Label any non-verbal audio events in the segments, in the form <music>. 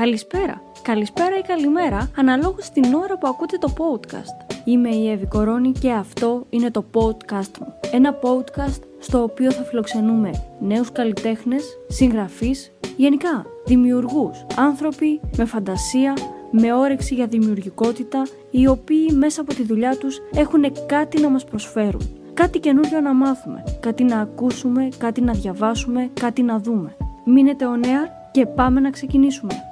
Καλησπέρα. Καλησπέρα ή καλημέρα, αναλόγως την ώρα που ακούτε το podcast. Είμαι η Εύη Κορώνη και αυτό είναι το podcast μου. Ένα podcast στο οποίο θα φιλοξενούμε νέους καλλιτέχνες, συγγραφείς, γενικά δημιουργούς, άνθρωποι με φαντασία, με όρεξη για δημιουργικότητα, οι οποίοι μέσα από τη δουλειά τους έχουν κάτι να μας προσφέρουν. Κάτι καινούριο να μάθουμε, κάτι να ακούσουμε, κάτι να διαβάσουμε, κάτι να δούμε. Μείνετε ο και πάμε να ξεκινήσουμε.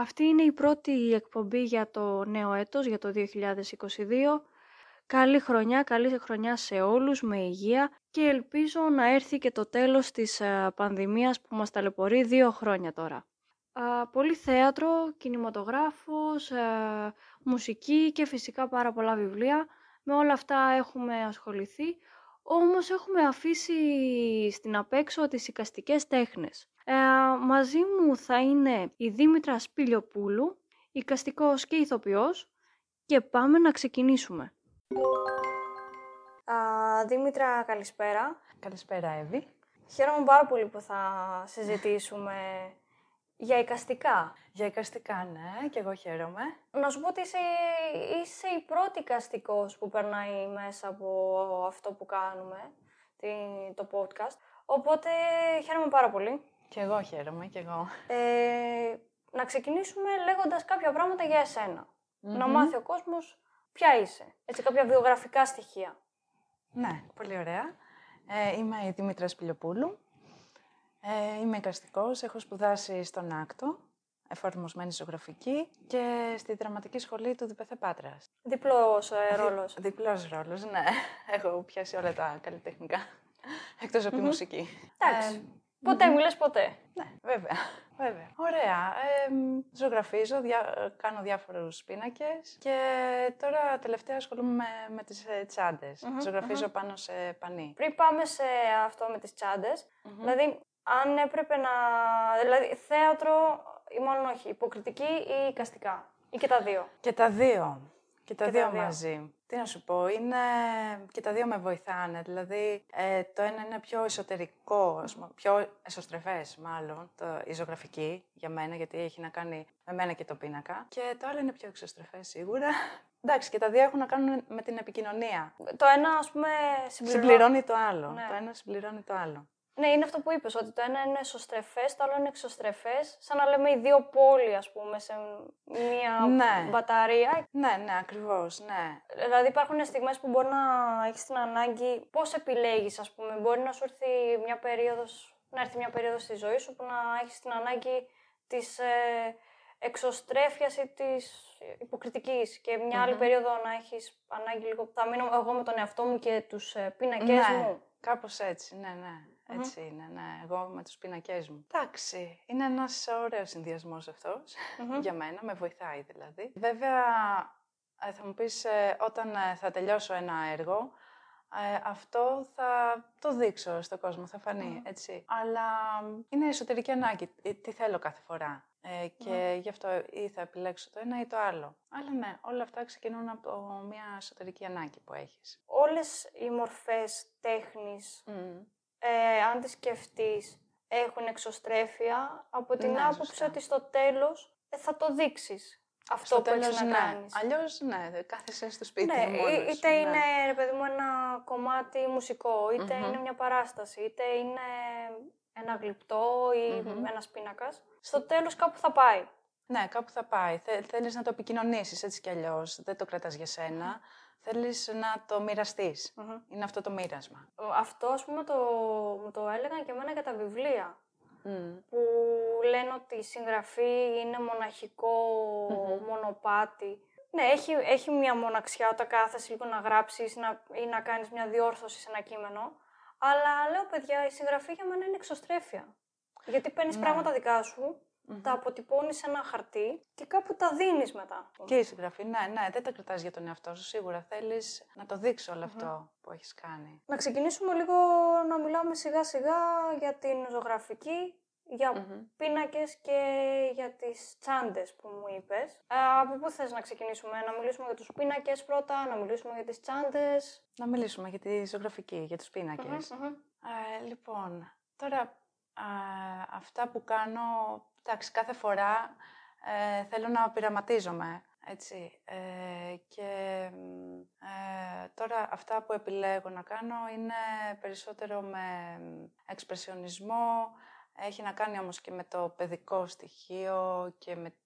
Αυτή είναι η πρώτη εκπομπή για το νέο έτος, για το 2022. Καλή χρονιά, καλή χρονιά σε όλους, με υγεία και ελπίζω να έρθει και το τέλος της ε, πανδημίας που μας ταλαιπωρεί δύο χρόνια τώρα. Πολύ θέατρο, κινηματογράφος, ε, μουσική και φυσικά πάρα πολλά βιβλία. Με όλα αυτά έχουμε ασχοληθεί, όμως έχουμε αφήσει στην απέξω τις οικαστικές τέχνες. Ε, μαζί μου θα είναι η Δήμητρας Σπηλιοπούλου, οικαστικός και ηθοποιός και πάμε να ξεκινήσουμε. Α, Δήμητρα, καλησπέρα. Καλησπέρα, Εύη. Χαίρομαι πάρα πολύ που θα συζητήσουμε για οικαστικά. Για οικαστικά, ναι, και εγώ χαίρομαι. Να σου πω ότι είσαι, είσαι η πρώτη οικαστικός που περνάει μέσα από αυτό που κάνουμε, το podcast. Οπότε χαίρομαι πάρα πολύ. Και εγώ χαίρομαι, και εγώ. Ε, να ξεκινήσουμε λέγοντας κάποια πράγματα για εσενα Να μάθει ο κόσμος ποια είσαι. Έτσι, κάποια βιογραφικά στοιχεία. Ναι, πολύ ωραία. Ε, είμαι η Δημήτρας Σπηλιοπούλου. Ε, είμαι εικαστικός, έχω σπουδάσει στον Άκτο, εφαρμοσμένη ζωγραφική και στη δραματική σχολή του Διπεθέ Πάτρας. Διπλός ε, ρόλος. Δι, διπλός ρόλος, ναι. Έχω πιάσει όλα τα καλλιτεχνικά, εκτός από τη μουσική. Εντάξει. Ε, ποτέ mm μιλες ποτέ. Ναι, βέβαια. Βέβαια. Ωραία. Ε, ζωγραφίζω, δια, κάνω διάφορους πίνακες και τώρα τελευταία ασχολούμαι με, με τις ε, τσαντες ζωγραφιζω πάνω σε πανί. Πριν πάμε σε αυτό με τις τσαντες δηλαδή αν έπρεπε να... Δηλαδή, θέατρο ή μάλλον όχι, υποκριτική ή εικαστικά. Ή και τα δύο. Και τα δύο. Και τα, δύο, μαζί. Τι να σου πω, είναι... και τα δύο με βοηθάνε. Δηλαδή, ε, το ένα είναι πιο εσωτερικό, πιο εσωστρεφές μάλλον, το, η ζωγραφική για μένα, γιατί έχει να κάνει με μένα και το πίνακα. Και το άλλο είναι πιο εξωστρεφές σίγουρα. <laughs> Εντάξει, και τα δύο έχουν να κάνουν με την επικοινωνία. Το ένα, ας πούμε, συμπληρώνει, συμπληρώνει το άλλο. Ναι. Το ένα συμπληρώνει το άλλο. Ναι, είναι αυτό που είπες, ότι το ένα είναι εσωστρεφές, το άλλο είναι εξωστρεφές, σαν να λέμε οι δύο πόλοι, ας πούμε, σε μία ναι. μπαταρία. Ναι, ναι, ακριβώς, ναι. Δηλαδή υπάρχουν στιγμές που μπορεί να έχεις την ανάγκη, πώς επιλέγεις, ας πούμε, μπορεί να σου έρθει μια περίοδος, να έρθει μια περίοδος στη ζωή σου που να έχεις την ανάγκη της ε, εξωστρέφειας ή της υποκριτικής και μια άλλη περίοδο να έχεις ανάγκη λίγο, θα μείνω εγώ με τον εαυτό μου και τους ε, πίνακές ναι, μου. κάπως έτσι, ναι, ναι. Έτσι είναι, ναι. Εγώ με τους πινακές μου. Εντάξει, είναι ένας ωραίος συνδυασμός για μένα, με βοηθάει δηλαδή. Βέβαια, ε, θα μου πεις, ε, όταν ε, θα τελειώσω ένα έργο, αυτό θα το δείξω στον κόσμο, θα φανεί, έτσι. Αλλά είναι εσωτερική ανάγκη, τι θέλω κάθε φορά. και γι' αυτό ή θα επιλέξω το ένα ή το άλλο. Αλλά ναι, όλα αυτά ξεκινούν από μια εσωτερική ανάγκη που έχεις. Όλες οι μορφές τέχνης ε, αν τη σκεφτείς, έχουν εξωστρέφεια από την ναι, άποψη ότι στο τέλος ε, θα το δείξεις. Αυτό στο που τέλος, να ναι. κάνεις. Αλλιώς, ναι, κάθεσαι στο σπίτι ναι, μόνος, είτε ναι. είναι, ρε παιδί μου, ένα κομμάτι μουσικό, είναι μια παράσταση, είτε είναι ένα γλυπτό ή mm-hmm. ένας πίνακας. Στο τέλος κάπου θα πάει. Ναι, κάπου θα πάει. Θέλεις να το επικοινωνήσεις έτσι κι αλλιώς. Δεν το κρατάς για σένα θέλεις να το μοιραστείς. Είναι αυτό το μοίρασμα. Αυτό, ας πούμε, το, το έλεγαν και εμένα για τα βιβλία. Που λένε ότι η συγγραφή είναι μονοπάτι. Ναι, έχει, έχει μια μοναξιά όταν κάθεσαι λίγο να γράψεις να, ή να κάνεις μια διόρθωση σε ένα κείμενο. Αλλά λέω, παιδιά, η συγγραφή για μένα είναι εξωστρέφεια. Γιατί παίρνεις ναι. πράγματα δικά σου mm-hmm. τα αποτυπώνεις σε ένα χαρτί και κάπου τα δίνεις μετά. Και η συγγραφή, ναι, ναι, δεν τα κρατάς για τον εαυτό σου. Σίγουρα θέλεις να το δείξει όλο αυτό που έχεις κάνει. Να ξεκινήσουμε λίγο να μιλάμε σιγά σιγά για την ζωγραφική για mm πίνακες και για τις τσάντες που μου είπες. Ε, από πού θες να ξεκινήσουμε, να μιλήσουμε για τους πίνακες πρώτα, να μιλήσουμε για τις τσάντες; Να μιλήσουμε για τη ζωγραφική, για τους πινακες Ε, λοιπόν, τώρα αυτά που κάνω, εντάξει, κάθε φορά ε, θέλω να πειραματίζομαι, έτσι. Ε, και ε, τώρα αυτά που επιλέγω να κάνω είναι περισσότερο με εξπρεσιονισμό, έχει να κάνει όμως και με το παιδικό στοιχείο και με, το,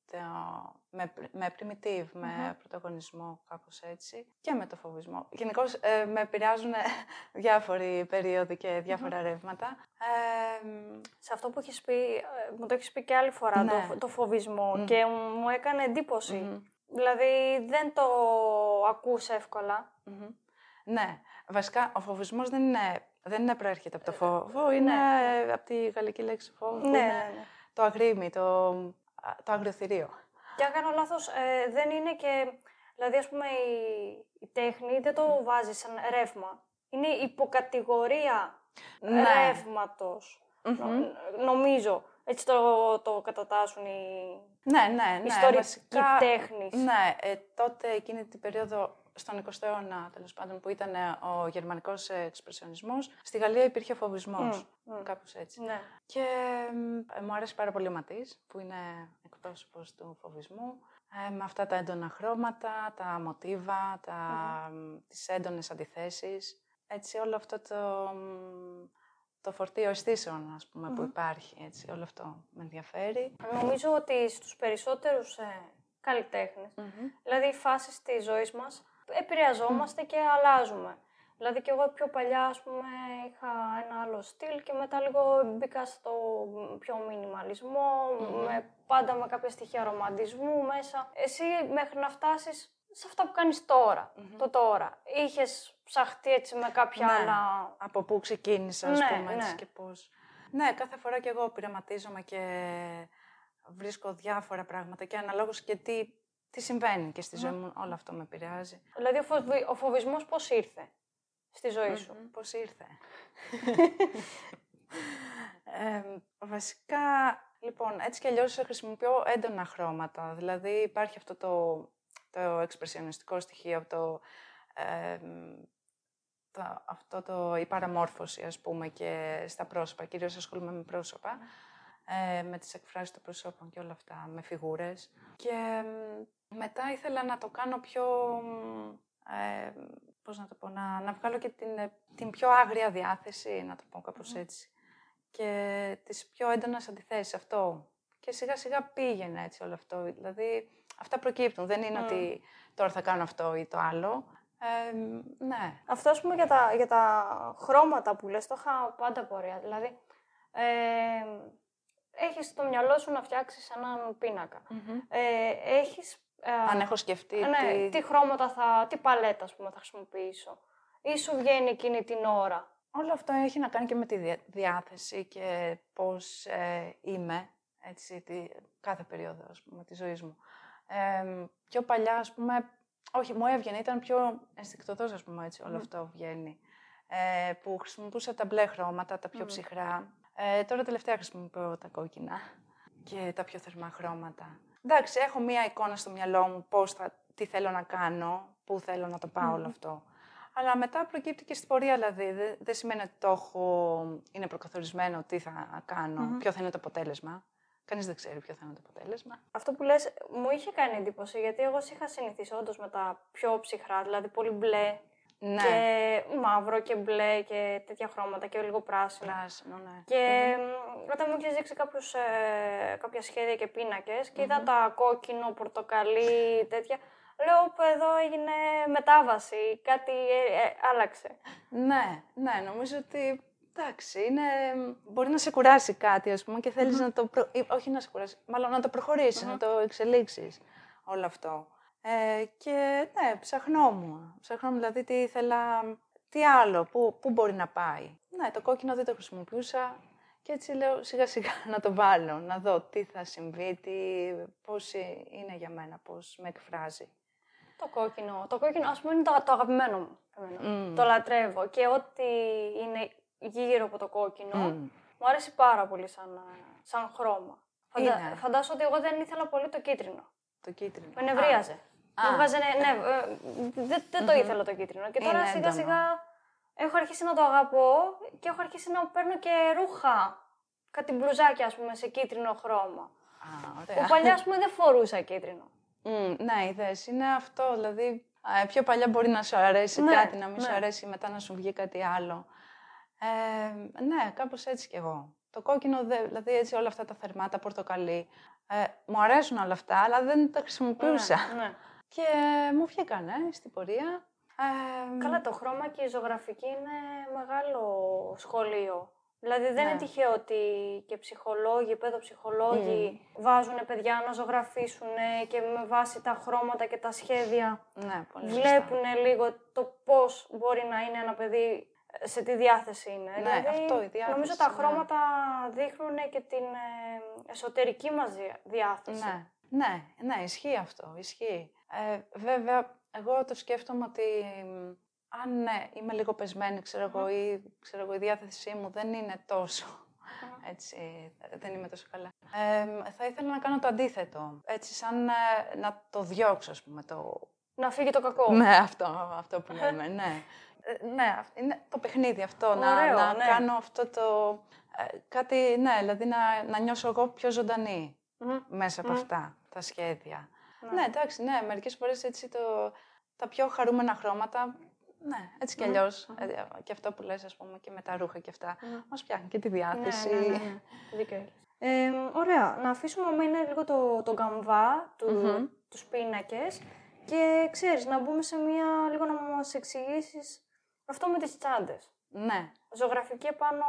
με, με primitive, με πρωταγωνισμό, κάπως έτσι, και με το φοβισμό. Γενικώς ε, με επηρεάζουν <laughs> διάφοροι περίοδοι και διάφορα ρεύματα. σε αυτό που έχεις πει, ε, μου το έχεις πει και άλλη φορά, το, ναι. το φοβισμό, και μου έκανε Δηλαδή δεν το ακούς Ναι, βασικά ο φοβισμός δεν είναι δεν είναι προέρχεται από το φόβο, είναι ναι. από τη γαλλική λέξη φόβο. Ναι, ναι, ναι, Το αγρίμι, το, το αγροθυρίο. Και αν κάνω λάθος, ε, δεν είναι και... Δηλαδή, ας πούμε, η, τέχνη δεν το βάζει σαν ρεύμα. Είναι υποκατηγορία ναι. ρεύματος. νομίζω. Έτσι το, το κατατάσσουν οι ναι, ναι, ναι, ιστορικοί τέχνης. Ναι, ε, τότε εκείνη την περίοδο στον 20ο αιώνα, τέλος πάντων, που ήταν ε, ο γερμανικός εξπρεσιονισμός, στη Γαλλία υπήρχε φοβισμός. Mm, Κάπως έτσι. Ναι. Και ε, μου άρεσε πάρα πολύ ο Ματής, που είναι εκπρόσωπος του φοβισμού. Ε, με αυτά τα έντονα χρώματα, τα μοτίβα, τα, mm. τις έντονες αντιθέσεις. Έτσι, όλο αυτό το, το φορτίο αισθήσεων, ας πούμε, που υπάρχει. Έτσι, όλο αυτό με ενδιαφέρει. Νομίζω ότι στους περισσότερους ε, καλλιτέχνες, δηλαδή οι φάσεις της ζωής μας, επηρεαζόμαστε και αλλάζουμε. Δηλαδή και εγώ πιο παλιά, ας πούμε, είχα ένα άλλο στυλ και μετά λίγο μπήκα στο πιο μινιμαλισμό, με, πάντα με κάποια στοιχεία ρομαντισμού μέσα. Εσύ μέχρι να φτάσεις σε αυτά που κάνεις το τώρα. Είχες ψαχτεί έτσι με κάποια ναι. άλλα... Από πού ξεκίνησα, ας ναι, πούμε, έτσι ναι. και πώς. Ναι, κάθε φορά και εγώ πειραματίζομαι και βρίσκω διάφορα πράγματα και αναλόγως και τι τι συμβαίνει και στη ζωή μου, όλο αυτό με επηρεάζει. Δηλαδή ο, φοβι... ο φοβισμός πώς ήρθε στη ζωή σου; Mm-hmm. Πώς ήρθε; βασικά, λοιπόν, έτσι κι αλλιώς χρησιμοποιώ έντονα χρώματα. Δηλαδή υπάρχει αυτό το, το εξπρεσιονιστικό στοιχείο, το, το, αυτό το, η παραμόρφωση, ας πούμε, και στα πρόσωπα. Κυρίως ασχολούμαι με πρόσωπα, ε, με τις εκφράσεις των προσώπων και όλα αυτά, με φιγούρες. Και μετά ήθελα να το κάνω πιο, ε, πώς να το πω, να, να βγάλω και την, ε, την πιο άγρια διάθεση, να το πω κάπως έτσι. Και τις πιο έντονες αντιθέσεις, αυτό. Και σιγά σιγά πήγαινε έτσι όλο αυτό. Δηλαδή, αυτά προκύπτουν. Δεν είναι ότι τώρα θα κάνω αυτό ή το άλλο. Ε, ναι. Αυτό, ας πούμε, για τα, για τα χρώματα που λες, το είχα πάντα πορεία. Δηλαδή, ε, έχεις στο μυαλό σου να φτιάξεις έναν Ε, έχεις αν έχω σκεφτεί. Ναι, τι... χρώματα θα, τι παλέτα ας πούμε, θα χρησιμοποιήσω. Ή σου βγαίνει εκείνη την ώρα. Όλο αυτό έχει να κάνει και με τη διάθεση και πώς ε, είμαι, έτσι, τη, κάθε περίοδο, ας πούμε, της ζωής μου. Ε, πιο παλιά, ας πούμε, όχι, μου έβγαινε, ήταν πιο ενστικτοδός, ας πούμε, έτσι, όλο αυτό βγαίνει. Ε, που χρησιμοποιούσα τα μπλε χρώματα, τα πιο ψυχρά. Ε, τώρα τελευταία χρησιμοποιώ τα κόκκινα και τα πιο θερμά χρώματα. Εντάξει, έχω μία εικόνα στο μυαλό μου πώς θα, τι θέλω να κάνω, πού θέλω να το πάω όλο αυτό. Αλλά μετά προκύπτει και στην πορεία, δηλαδή. Δεν, σημαίνει ότι το έχω, είναι προκαθορισμένο τι θα κάνω, ποιο θα είναι το αποτέλεσμα. Κανείς δεν ξέρει ποιο θα είναι το αποτέλεσμα. Αυτό που λες μου είχε κάνει εντύπωση, γιατί εγώ είχα συνηθίσει όντως με τα πιο ψυχρά, δηλαδή πολύ μπλε, ναι. Και μαύρο και μπλε και τέτοια χρώματα και λίγο πράσινο. Πράσινο, ναι. Και όταν μου έχει δείξει κάποιους, ε, κάποια σχέδια και πίνακες και είδα τα κόκκινο, πορτοκαλί, τέτοια. Λέω που εδώ έγινε μετάβαση, κάτι ε, ε, άλλαξε. Ναι, ναι, νομίζω ότι εντάξει, είναι, μπορεί να σε κουράσει κάτι ας πούμε και θελεις να το, προ... όχι να σε κουράσει, μάλλον να το προχωρησεις να το εξελίξεις όλο αυτό. Ε, και ναι, ψαχνόμουν. Ψαχνόμουν δηλαδή τι ήθελα, τι άλλο, πού, πού μπορεί να πάει. Ναι, το κόκκινο δεν το χρησιμοποιούσα και έτσι λέω σιγά σιγά <laughs> να το βάλω, να δω τι θα συμβεί, τι, πώς είναι για μένα, πώς με εκφράζει. Το κόκκινο, το κόκκινο ας πούμε είναι το, το αγαπημένο μου. Το λατρεύω και ό,τι είναι γύρω από το κόκκινο, Μου αρέσει πάρα πολύ σαν, σαν χρώμα. Φαντα... Είναι. Φαντάζομαι ότι εγώ δεν ήθελα πολύ το κίτρινο. Το κίτρινο. Με νευρίαζε. Α. Μου βγάζε, ναι, ναι, ε, δεν, δεν το ήθελα το κίτρινο. Και τώρα Είναι σιγά έντονο. σιγά έχω αρχίσει να το αγαπώ και έχω αρχίσει να παίρνω και ρούχα. Κάτι μπλουζάκια, ας πούμε, σε κίτρινο χρώμα. Α, Που ωραία. παλιά, ας πούμε, δεν φορούσα κίτρινο. Μμ, ναι, είδες, είναι αυτό. Δηλαδή, α, πιο παλιά μπορεί να σου αρέσει Ναι, κάτι, να μην σου ναι. αρέσει, μετά να σου βγει κάτι άλλο. Ε, ναι, κάπως έτσι κι εγώ. Το κόκκινο, δε- δηλαδή έτσι όλα αυτά τα θερμά, τα πορτοκαλί, ε, μου αρέσουν όλα αυτά, αλλά δεν τα χρησιμοποιούσα. Ναι, ναι. Και μου βγήκανε στην πορεία. Ε, Καλά, το χρώμα και η ζωγραφική είναι μεγάλο σχολείο. Δηλαδή δεν Ναι. είναι τυχαίο ότι και ψυχολόγοι, παιδοψυχολόγοι βάζουν παιδιά να ζωγραφίσουν και με βάση τα χρώματα και τα σχέδια ναι, πολύ σωστά. βλέπουν λίγο το πώς μπορεί να είναι ένα παιδί, ε, σε τι διάθεση είναι. Ναι, δηλαδή, αυτό, η διάθεση, Νομίζω τα ναι. χρώματα δείχνουν και την ε, εσωτερική μας διά- διάθεση. Ναι, ναι, ναι, ισχύει αυτό, ισχύει. Ε, βέβαια, εγώ το σκέφτομαι ότι μ, αν ναι, είμαι λίγο πεσμένη, ξέρω εγώ, ή ξέρω εγώ, η διάθεσή μου δεν είναι τόσο, έτσι, δεν είμαι τόσο καλά. Ε, θα ήθελα να κάνω το αντίθετο, έτσι, σαν ε, να το διώξω, ας πούμε, το... Να φύγει το κακό. Ναι, αυτό, αυτό που λέμε, ναι. Ε, ναι, αυ- είναι το παιχνίδι αυτό, να, Ωραίο, να ναι. κάνω αυτό το... ε, κάτι, ναι, δηλαδή να, να νιώσω εγώ πιο ζωντανή Μμμ. μέσα από Μμ. αυτά τα σχέδια. Ναι. Ναι, εντάξει, ναι, μερικές φορές έτσι το, τα πιο χαρούμενα χρώματα, ναι, έτσι κι αλλιώς, ε, και αυτό που λες, ας πούμε, και με τα ρούχα και αυτά, μας πιάνει και τη διάθεση. Ναι, ναι, ναι, ναι. Δίκιο έχεις. Ε, ωραία. Να αφήσουμε άμα είναι λίγο το, το καμβά, του, Μμμ. τους πίνακες και ξέρεις, να μπούμε σε μία, λίγο να μας εξηγήσεις αυτό με τις τσάντες. Ναι, Ζωγραφική επάνω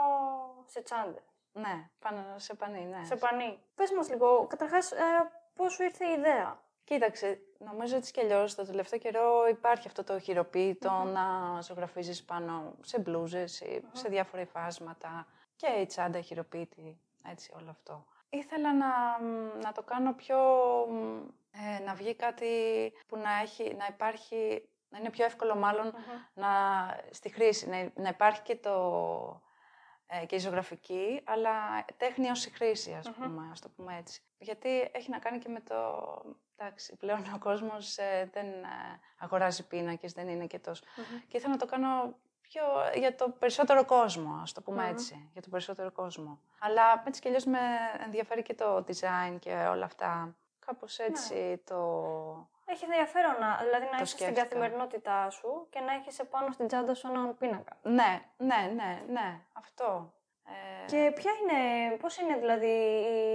σε τσάντες, ναι, πάνω σε πανί, ναι. σε πανί. Πες μας λίγο, καταρχάς, ε, πώς σου ήρθε η ιδέα; Κοίταξε, νομίζω έτσι κι αλλιώς το τελευταίο καιρό υπάρχει αυτό το χειροποίητο να ζωγραφίζεις πάνω σε μπλούζες ή σε διάφορα υφάσματα και η τσάντα χειροποίητη, έτσι όλο αυτό. Ήθελα να, να το κάνω πιο, ε, να βγει κάτι που να, έχει, να υπάρχει, να είναι πιο εύκολο μάλλον να, στη χρήση, να, να υπάρχει και, το, ε, και η ζωγραφική, αλλά τέχνη ως η χρήση, ας πούμε, ας το πούμε έτσι. Γιατί έχει να κάνει και με το... Εντάξει, πλέον ο κόσμος ε, δεν ε, αγοράζει πίνακες, δεν είναι και τόσο. Και ήθελα να το κάνω πιο για το περισσότερο κόσμο, ας το πούμε Μμμ. έτσι, για τον περισσότερο κόσμο. Αλλά έτσι κι αλλιώς με ενδιαφέρει και το design και όλα αυτά. Κάπως έτσι το... Έχεις ενδιαφέρον, να- δηλαδή να Το είσαι στην σκέφτηκα. καθημερινότητά σου και να έχεις επάνω στην τσάντα σου έναν πίνακα. Ναι, ναι, ναι, ναι, αυτό. Ε, Και ποια είναι, πώς είναι δηλαδή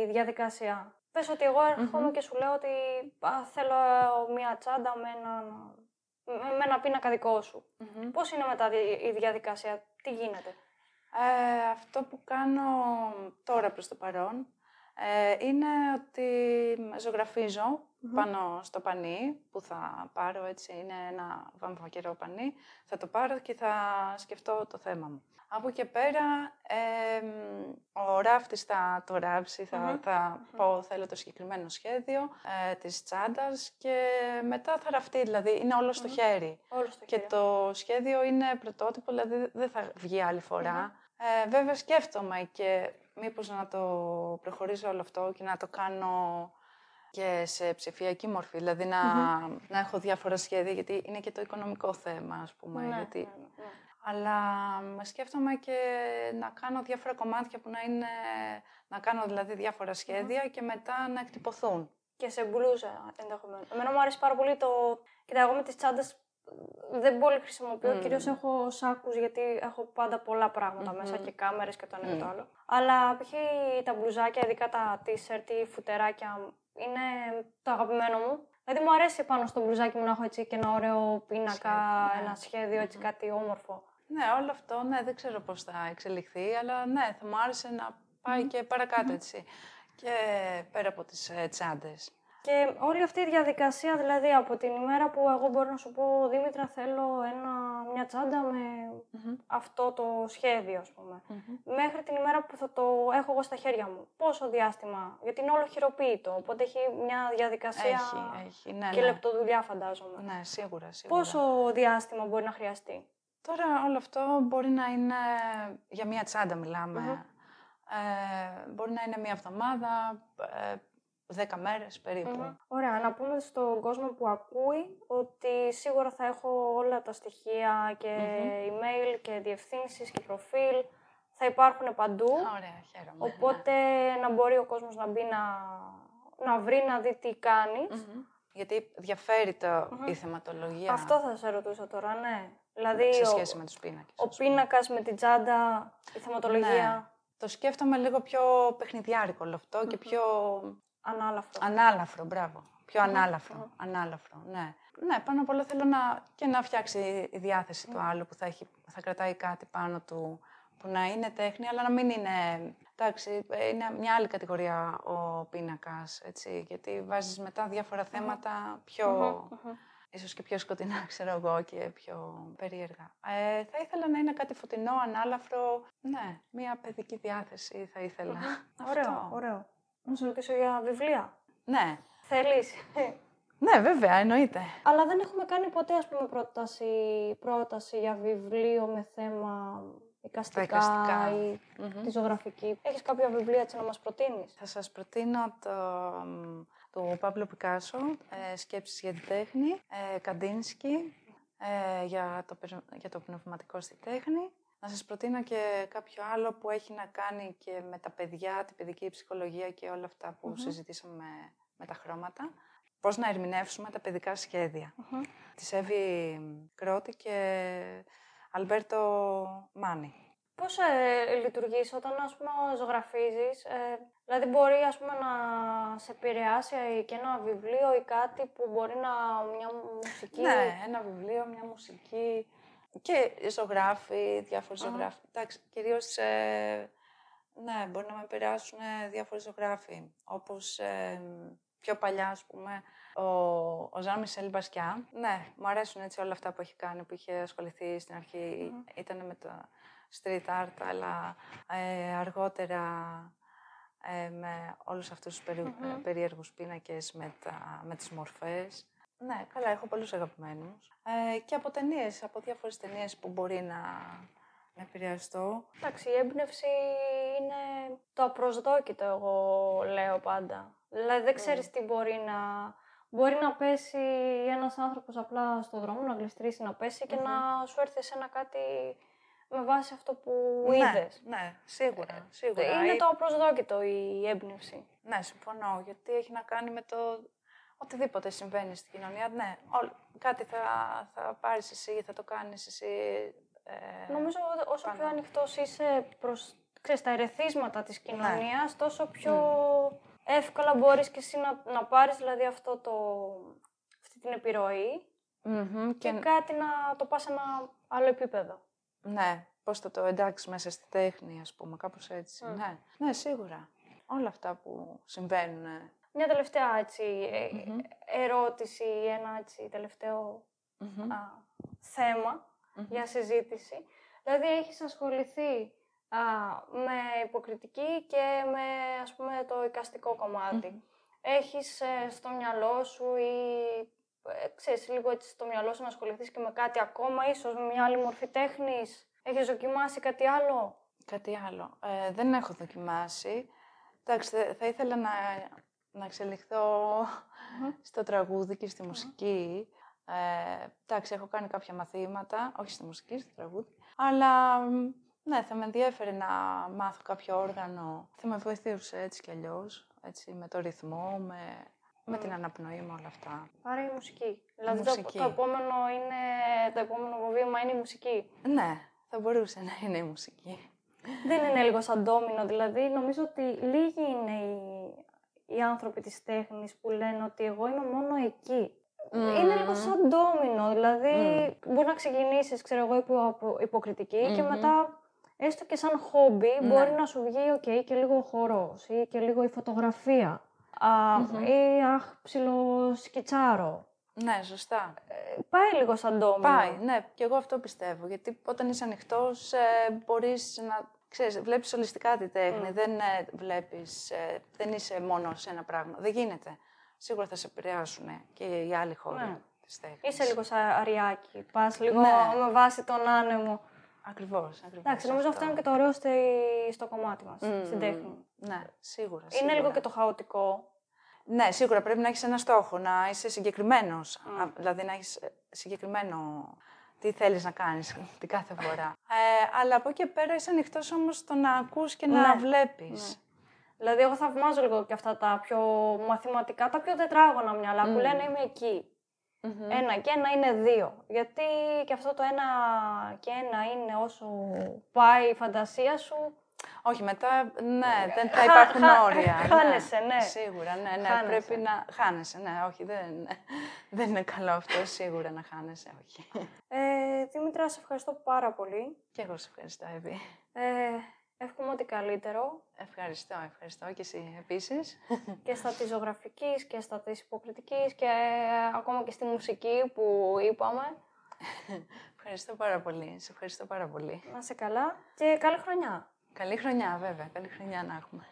η διαδικασία; Πες ότι εγώ έρχομαι και σου λέω ότι α, θέλω μία τσάντα με ένα, με με ένα πίνακα δικό σου. μμμ. Πώς είναι μετά δι- η διαδικασία, τι γίνεται; Ε, αυτό που κάνω τώρα προς το παρόν ε, είναι ότι ζωγραφίζω πάνω στο πανί που θα πάρω έτσι, είναι ένα βαμβακερό πανί, θα το πάρω και θα σκεφτώ το θέμα μου. Από εκεί και πέρα, ε, μ, ο ράφτης θα το ράψει, θα, θα πω θέλω το συγκεκριμένο σχέδιο ε, της τσάντας και μετά θα ραφτεί, δηλαδή είναι όλο στο χέρι. Όλο στο Και χέρι. το σχέδιο είναι πρωτότυπο, δηλαδή δεν θα βγει άλλη φορά. Ε, βέβαια σκέφτομαι και μήπως να το προχωρήσω όλο αυτό και να το κάνω και σε ψηφιακή μορφή, δηλαδή να, να έχω διάφορα σχέδια, γιατί είναι και το οικονομικό θέμα, ας πούμε. Ναι, γιατί... ναι, ναι. Αλλά μ, σκέφτομαι και να κάνω διάφορα κομμάτια που να είναι, να κάνω δηλαδή διάφορα σχέδια και μετά να εκτυπωθούν. Και σε μπλούζα ενδεχομένως. Εμένα μου αρέσει πάρα πολύ το. Κοίτα, εγώ με τις τσάντες δεν πολύ χρησιμοποιώ. Μμμ. Κυρίως έχω σάκους γιατί έχω πάντα πολλά πράγματα μέσα και κάμερες και το ένα και το άλλο. Αλλά π.χ. τα μπλουζάκια, ειδικά τα t-shirt ή φουτεράκια, είναι το αγαπημένο μου. Δηλαδή μου αρέσει πάνω στο μπλουζάκι μου να έχω έτσι και ένα ωραίο πίνακα, Σχέδιο, ναι. ένα σχέδιο, έτσι κάτι όμορφο. Ναι, όλο αυτό, ναι, δεν ξέρω πώς θα εξελιχθεί, αλλά ναι, θα μου άρεσε να πάει και παρακάτω, έτσι. Και πέρα από τις ε, τσάντες. Και όλη αυτή η διαδικασία, δηλαδή από την ημέρα που εγώ μπορώ να σου πω, Δήμητρα, θέλω ένα, μια τσάντα με αυτό το σχέδιο, ας πούμε. Μέχρι την ημέρα που θα το έχω εγώ στα χέρια μου. Πόσο διάστημα, γιατί είναι όλο χειροποίητο, οπότε έχει μια διαδικασία Έχει, έχει, ναι, και ναι. λεπτοδουλειά φαντάζομαι. Ναι, σίγουρα, σίγουρα. Πόσο διάστημα μπορεί να χρειαστεί; Τώρα όλο αυτό μπορεί να είναι, για μία τσάντα μιλάμε, Ε, μπορεί να είναι μία εβδομάδα, ε, δέκα μέρες περίπου. Ωραία, να πούμε στον κόσμο που ακούει ότι σίγουρα θα έχω όλα τα στοιχεία και email και διευθύνσεις και προφίλ. Θα υπάρχουν παντού. Ωραία, χαίρομαι. ναι. Οπότε να μπορεί ο κόσμος να μπει να, να βρει, να δει τι κάνεις. Γιατί διαφέρει το, η θεματολογία Αυτό θα σε ρωτούσα τώρα, ναι. Δηλαδή, σε ο, σχέση με τους πίνακες. ο ας πούμε. πίνακας με την τσάντα, η θεματολογία, Ναι. Το σκέφτομαι λίγο πιο παιχνιδιάρικο όλο αυτό και πιο ανάλαφρο. ανάλαφρο, μπράβο. Πιο ανάλαφρο, ανάλαφρο, ναι. Ναι, πάνω απ' όλα θέλω να, και να φτιάξει η διάθεση του άλλου που θα, έχει, θα κρατάει κάτι πάνω του, που να είναι τέχνη, αλλά να μην είναι... Εντάξει, ε, είναι μια άλλη κατηγορία ο πίνακας, έτσι, γιατί βάζεις μετά διάφορα θέματα πιο... Ίσως και πιο σκοτεινά, <laughs> ξέρω εγώ, και πιο περίεργα. Ε, θα ήθελα να είναι κάτι φωτεινό, ανάλαφρο. Ναι, μια παιδική διάθεση θα ήθελα. Ωραίο, Αυτό. ωραίο. Να σε ρωτήσω για βιβλία. Ναι. Θέλεις; Ναι, βέβαια, εννοείται. Αλλά δεν έχουμε κάνει ποτέ, ας πούμε, πρόταση, πρόταση για βιβλίο με θέμα εικαστικά, εικαστικά. ή τη ζωγραφική. Έχεις κάποια βιβλία έτσι να μας προτείνεις; Θα σας προτείνω το, μ, του Παύλο Πικάσο, ε, «Σκέψεις για την τέχνη», ε, Καντίνσκι, ε, για, το, περι- για το πνευματικό στη τέχνη. Να σας προτείνω και κάποιο άλλο που έχει να κάνει και με τα παιδιά, την παιδική ψυχολογία και όλα αυτά που συζητήσαμε με τα χρώματα. Πώς να ερμηνεύσουμε τα παιδικά σχέδια. Της Εύη Κρότη και Αλμπέρτο Μάνι. Πώς ε, λειτουργείς όταν, ας πούμε, ζωγραφίζεις, ε, δηλαδή μπορεί, ας πούμε, να σε επηρεάσει και ένα βιβλίο ή κάτι που μπορεί να, μια μουσική; Ναι, ένα βιβλίο, μια μουσική και ζωγράφοι, διάφοροι ζωγράφοι. Εντάξει, κυρίως, ε, ναι, μπορεί να με επηρεάσουν ε, διάφοροι ζωγράφοι. Όπως ε, πιο παλιά, ας πούμε, ο, ο Ζαν Μισελ Μπασκιά. Ναι, μου αρέσουν έτσι όλα αυτά που έχει κάνει, που είχε ασχοληθεί στην αρχή. Ήταν με το street art, αλλά ε, αργότερα ε, με όλους αυτούς τους περι, ε, περίεργους πίνακες με, τα, με τις μορφές. Ναι, καλά, έχω πολλούς αγαπημένους. Ε, και από ταινίες, από διάφορες ταινίες που μπορεί να με επηρεαστώ. Εντάξει, η έμπνευση είναι το απροσδόκητο, εγώ λέω πάντα. Δηλαδή δεν ξέρεις τι μπορεί να... Μπορεί να πέσει ένας άνθρωπος απλά στο δρόμο, να γλιστρήσει, να πέσει και να σου έρθει σε ένα κάτι με βάση αυτό που είδες. Ναι, ναι, σίγουρα, σίγουρα. Είναι Ή- το απροσδόκητο η έμπνευση. Ναι, συμφωνώ, γιατί έχει να κάνει με το οτιδήποτε συμβαίνει στην κοινωνία. Ναι, όλ- κάτι θα, θα πάρεις εσύ, θα το κάνεις εσύ. Ε, Νομίζω ότι όσο πιο πάνω. ανοιχτός είσαι προς ξέρεις, τα ερεθίσματα Ναι. της κοινωνίας, τόσο πιο εύκολα μπορείς και εσύ να, να πάρεις δηλαδή αυτό το, αυτή την επιρροή μμμ, και, και, κάτι να το πας σε ένα άλλο επίπεδο. ναι, πώς θα το εντάξει μέσα στη τέχνη, ας πούμε, κάπως έτσι. Ναι, ναι, σίγουρα. Όλα αυτά που συμβαίνουν. Ε, Μια τελευταία έτσι, ε, ερώτηση, ένα έτσι, τελευταίο μμμ. α, θεμα για συζήτηση. Δηλαδή έχεις ασχοληθεί α, με υποκριτική και με ας πούμε το εικαστικό κομμάτι. Έχεις ε, στο μυαλό σου ή ε, ξέρεις λίγο έτσι στο μυαλό σου να ασχοληθείς και με κάτι ακόμα, ίσως με μια άλλη μορφή τέχνης; Έχεις δοκιμάσει κάτι άλλο; Κάτι άλλο. Ε, δεν έχω δοκιμάσει. Εντάξει, θε- θα ήθελα να, να εξελιχθώ στο τραγούδι και στη μουσική. Ε, εντάξει, έχω κάνει κάποια μαθήματα, όχι στη μουσική, στο τραγούδι. Αλλά μ, ναι, θα με ενδιέφερε να μάθω κάποιο όργανο. Θα με βοηθούσε έτσι κι αλλιώς, έτσι, με το ρυθμό, με, με την αναπνοή μου, όλα αυτά. Άρα η μουσική. Δηλαδή το, μουσική. το, επόμενο είναι, το επόμενο βήμα είναι η μουσική. Ναι, θα μπορούσε να είναι η μουσική. Δεν είναι λίγο σαν ντόμινο, δηλαδή νομίζω ότι λίγοι είναι οι, οι άνθρωποι της τέχνης που λένε ότι εγώ είμαι μόνο εκεί. Είναι λίγο σαν ντόμινο, δηλαδή μπορεί να ξεκινήσεις, ξέρω εγώ, υπο, από υποκριτική και μετά έστω και σαν χόμπι μπορεί να σου βγει οκ, και λίγο ο χορός ή και λίγο η φωτογραφία. Α, Ή αχ, ψιλοσκιτσάρω. Ναι, σωστά. Ε, Πάει λίγο σαν ντόμινο. Πάει, ναι, και εγώ αυτό πιστεύω. Γιατί όταν είσαι ανοιχτός, ε, μπορείς να. Ξέρεις, βλέπεις ολιστικά τη τέχνη. Δεν, ε, βλέπεις, ε, δεν είσαι μόνο σε ένα πράγμα. Δεν γίνεται. Σίγουρα θα σε επηρεάσουν και οι άλλοι χώροι Ναι. της τέχνης. Είσαι λίγο σφουγγαράκι. Πας λίγο Ναι. με βάση τον άνεμο. Ακριβώς, ακριβώς. Εντάξει, νομίζω αυτό είναι και το ωραίο στο κομμάτι μας, στην τέχνη. Ναι, σίγουρα. Είναι λίγο και το χαοτικό. Ναι, σίγουρα πρέπει να έχεις ένα στόχο, να είσαι συγκεκριμένος. Δηλαδή να έχεις ε, συγκεκριμένο τι θέλεις να κάνεις την κάθε φορά; Ε, αλλά από εκεί και πέρα είσαι ανοιχτός όμως στο να ακούς και να ναι, βλέπεις. Ναι. Δηλαδή, εγώ θαυμάζω λίγο και αυτά τα πιο μαθηματικά, τα πιο τετράγωνα μυαλά που λένε είμαι Ένα και ένα είναι δύο. Γιατί και αυτό το ένα και ένα είναι όσο πάει η φαντασία σου. Όχι, μετά ναι, δεν θα υπάρχουν όρια. Ναι. Χάνεσαι, ναι. Σίγουρα, ναι, ναι. Πρέπει να χάνεσαι, ναι. Όχι, δεν, <laughs> δεν είναι καλό αυτό, σίγουρα να χάνεσαι, όχι. Ε, Δήμητρα, σε ευχαριστώ πάρα πολύ. Και εγώ σε ευχαριστώ, Εύη. Ε, Εύχομαι ό,τι καλύτερο. Ευχαριστώ, ευχαριστώ και εσύ επίσης. <laughs> και στα της ζωγραφικής και στα της υποκριτικής και ακόμα και στη μουσική που είπαμε. <laughs> ευχαριστώ πάρα πολύ. Σε ευχαριστώ πάρα πολύ. Να σε καλά και καλή χρονιά. Καλή χρονιά, βέβαια. Καλή χρονιά να έχουμε.